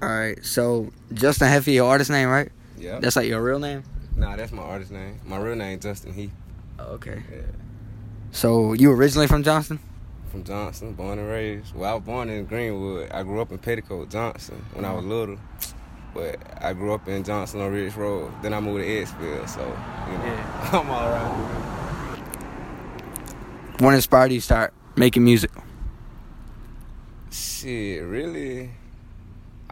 All right. So Justin Hefe, your artist name, right? Yeah. That's like your real name. Nah, that's my artist name. My real name Justin Heath. Okay. Yeah. So you originally from Johnston? From Johnston, born and raised. Well, I was born in Greenwood. I grew up in Petticoat, Johnston, when I was mm-hmm. little. But I grew up in Johnston on Ridge Road. Then I moved to Edgefield, so you know, Yeah. I'm all around. What inspired you to start making music? Shit, really?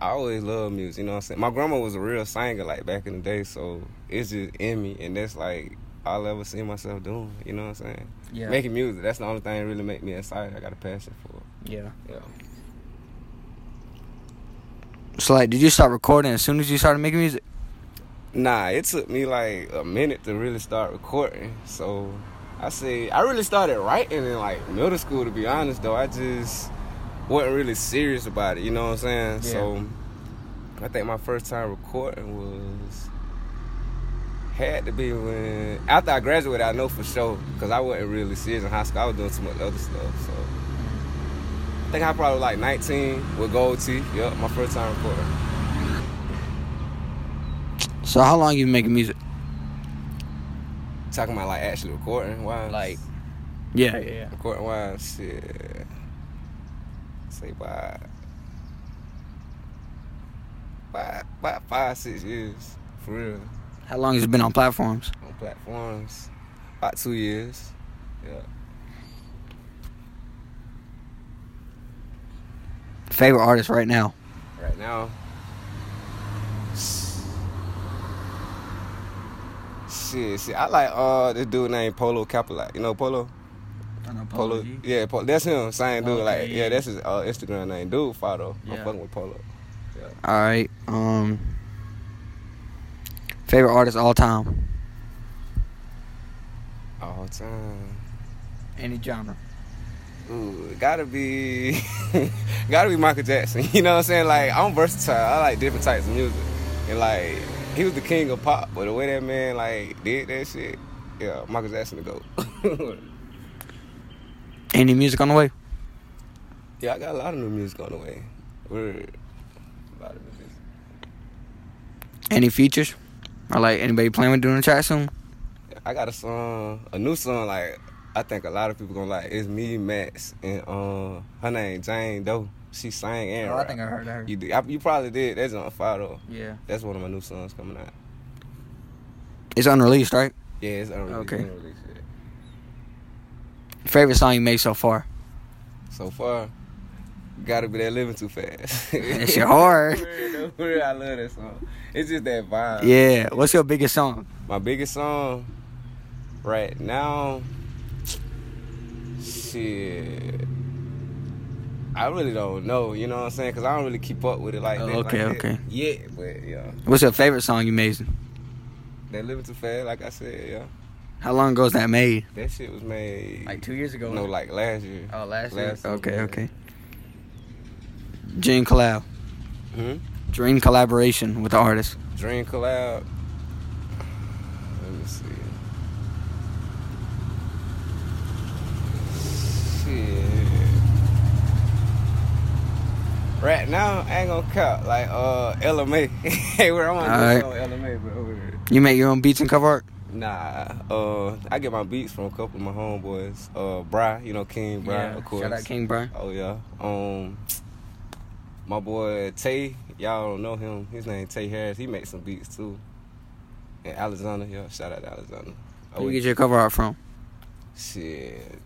I always loved music, you know what I'm saying? My grandma was a real singer, like, back in the day, so it's just in me, and that's, like, all I ever see myself doing, you know what I'm saying? Yeah. Making music, that's the only thing that really make me excited. I got a passion for it, Yeah. yeah. So like, did you start recording as soon as you started making music? Nah, it took me, like, a minute to really start recording, so I say, I really started writing in, like, middle school, to be honest, though. I just wasn't really serious about it, you know what I'm saying? Yeah. So I think my first time recording was had to be when after I graduated. I know for sure because I wasn't really serious in high school. I was doing too much other stuff. So I think I probably was like 19 with GoldTif. Yep, my first time recording. So how long you been making music? Talking about like actually recording wise. Like- Yeah, yeah, yeah. recording wise, shit. Say about five, about five, six years for real. How long has it been on platforms? on platforms. About two years. Yeah. Favorite artist right now? Right now. Shit, shit. I like uh this dude named Polo Capolat. You know Polo? Polo. Yeah, Polo. That's him. Same dude. Okay, like, yeah. yeah, that's his uh, Instagram name. Dude, Fado. I'm fucking with Polo. All right. Um. Favorite artist all time? All time. Any genre. Ooh, it gotta be, gotta be Michael Jackson. You know what I'm saying? Like I'm versatile. I like different types of music, and like he was the king of pop. But the way that man like did that shit, yeah, Michael Jackson to go. Any music on the way? yeah, I got a lot of new music on the way. Word. A lot of music. Any features? Or like anybody playing with doing a track soon? I got a song, a new song. Like I think a lot of people gonna like. It's me, Max, and uh, her name Jane Doe. She sang and rap. Oh, heard her. You did. I, you probably did. That's on fire though. Yeah. That's one of my new songs coming out. It's unreleased, right? Yeah, it's unreleased. Okay. unreleased yet. Favorite song you made so far? So far, gotta be that living too fast. it's your real, I love that song. It's just that vibe. Yeah. What's your biggest song? My biggest song right now, shit. I really don't know, you know what I'm saying? Because I don't really keep up with it like Oh, that. okay, like okay. Yeah, but yeah. What's your favorite song you made? That living too fast, like I said, yeah. How long ago was that made? That shit was made. like two years ago. No, like last year. Oh, last, Last year. year, Okay, okay. Dream collab. Hmm? Dream collaboration with the artist. Dream collab. Let me see. Shit. Right now, I ain't gonna count like uh LMA. hey, where I'm Alright. on LMA, but over here. You make your own beats and cover art? Nah, uh, I get my beats from a couple of my homeboys. Uh, Bry, you know King Bry, of course. Shout out King Brian. Oh yeah. Um, my boy Tay, y'all don't know him. His name Tay Harris. He makes some beats too. And Alexander, yeah, shout out to Alexander. Where you get your cover art from? shit.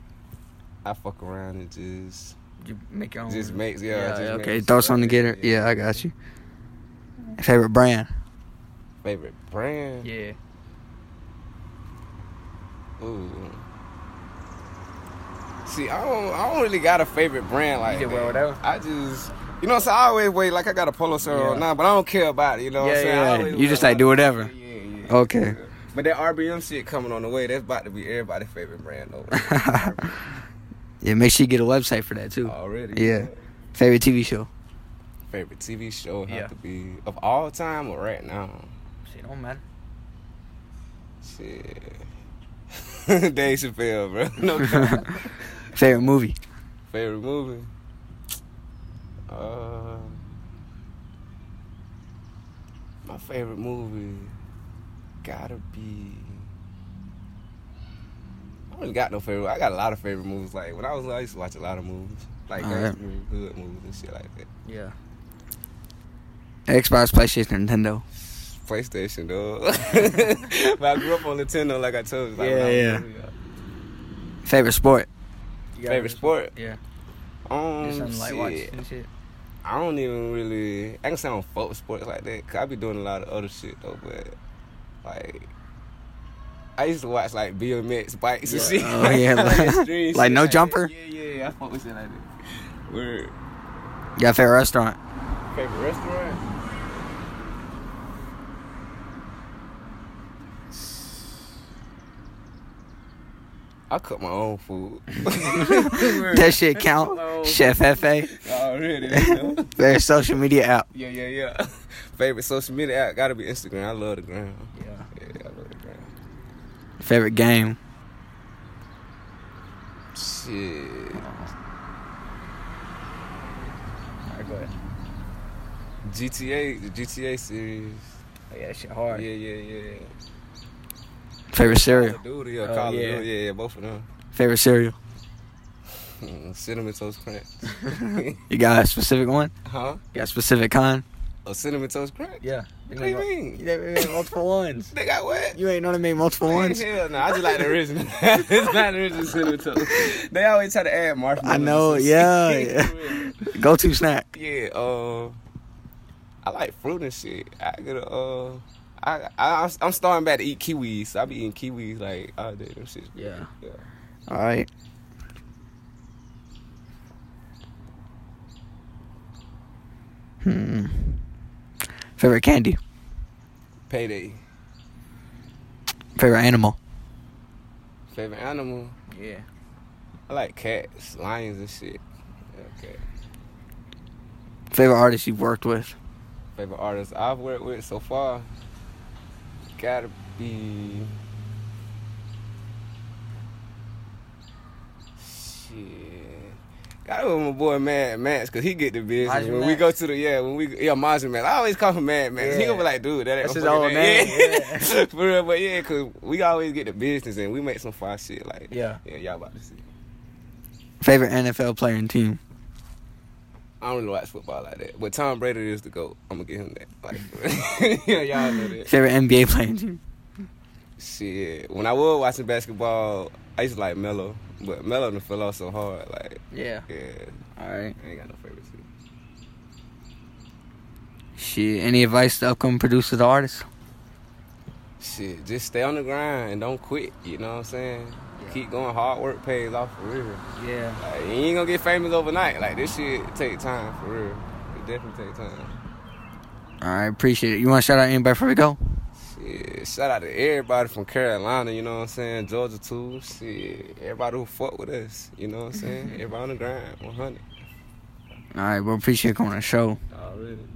I fuck around and just You make your own. just makes yeah. yeah, just yeah, okay. shit Throw something together. Yeah, I got you. Favorite brand? Favorite brand? Yeah. Ooh. See, I don't, I don't really got a favorite brand like just that. wear whatever? I just, you know, saying I always wait like I got a polo shirt Yeah. on now, but I don't care about it. You know what I'm Yeah, saying? Yeah. You just like do whatever. Yeah, yeah, yeah. Okay. But that RBM shit coming on the way, that's about to be everybody's favorite brand though. Yeah, make sure you get a website for that too. Already. Yeah. Favorite TV show? Favorite TV show have Yeah. to be of all time or right now? Shit, don't matter. Shit. Dave Chappelle, bro. No cap. Favorite movie? Favorite movie? Uh, My favorite movie gotta be. I don't really got no favorite. I got a lot of favorite movies. Like when I was, I used to watch a lot of movies, like Alright. gangster movies, hood movies, and shit like that. Yeah. Xbox, PlayStation, Nintendo. PlayStation, dog. but I grew up on Nintendo, like I told you. Like, when I was Yeah, Favorite sport. Favorite sport? Yeah. Um, Just like shit. and shit. I don't even really. I can say I don't fuck with sports like that. Cause I be doing a lot of other shit though. But like, I used to watch like BMX bikes and shit. Oh, yeah, like- extreme like shit no that. jumper? Yeah, yeah, yeah. I fuck with shit like that. Word. You got a favorite restaurant? Favorite restaurant? I cook my own food. That shit count. Chef FA. Already, know? Favorite social media app. Yeah, yeah, yeah. Favorite social media app gotta be Instagram. I love the gram. Yeah. Yeah, I love the gram. Favorite game. Shit. Alright, go ahead. GTA, the GTA series. Oh, yeah, that shit hard. Yeah, yeah, yeah. Favorite cereal. of Duty or Oh, Call of yeah. Duty. Yeah, yeah, both of them. Favorite cereal. Mm, Cinnamon Toast Crunch. You got a specific one? huh? You got a specific kind? A Cinnamon Toast Crunch? Yeah. What do you mean? You made multiple ones. They got what? You ain't know to make multiple ones. Hell no, I just like the original. it's not the original cinnamon toast. They always try to add marshmallows. I know, and yeah. Go to snack. Yeah, uh, I like fruit and shit. I get a, uh, I, I, I'm starting back to eat kiwis. So I be eating kiwis like all day. Them shit. Yeah. Yeah. All right. Hmm. Favorite candy. Payday. Favorite animal. Favorite animal. Yeah. I like cats, lions, and shit. Okay. Favorite artist you've worked with. Favorite artist I've worked with so far. Gotta be. Shit. Gotta be my boy Mad Max, cause he get the business. Majin when we go to the yeah, when we yeah Majin MaXX. I always call him Mad Max. He gonna be like, dude, that ain't That's my his fucking old name, yeah. For real, but yeah, cause we always get the business and we make some fire shit. Like Yeah. yeah, y'all about to see. Favorite NFL player and team. I don't really watch football like that, but Tom Brady is the goat. I'm gonna give him that. Like, yeah, y'all know that. Favorite NBA player and team. Shit, when I was watching basketball, I used to like Melo, but Melo done fell off so hard. Like, Yeah. yeah, All right. I ain't got no favorites. here. Shit. Any advice to upcoming producers or artists? Shit, just stay on the grind and don't quit. You know what I'm saying? Keep going. Hard work pays off for real. Yeah. Like, you ain't gonna get famous overnight. Like this shit take time for real. It definitely take time. All right. Appreciate it. You want to shout out anybody before we go? Shit, shout out to everybody from Carolina, you know what I'm saying? Georgia too. Shit, everybody who fuck with us, you know what I'm saying? Everybody on the grind, 100. All right. Well, appreciate you coming on the show. Already.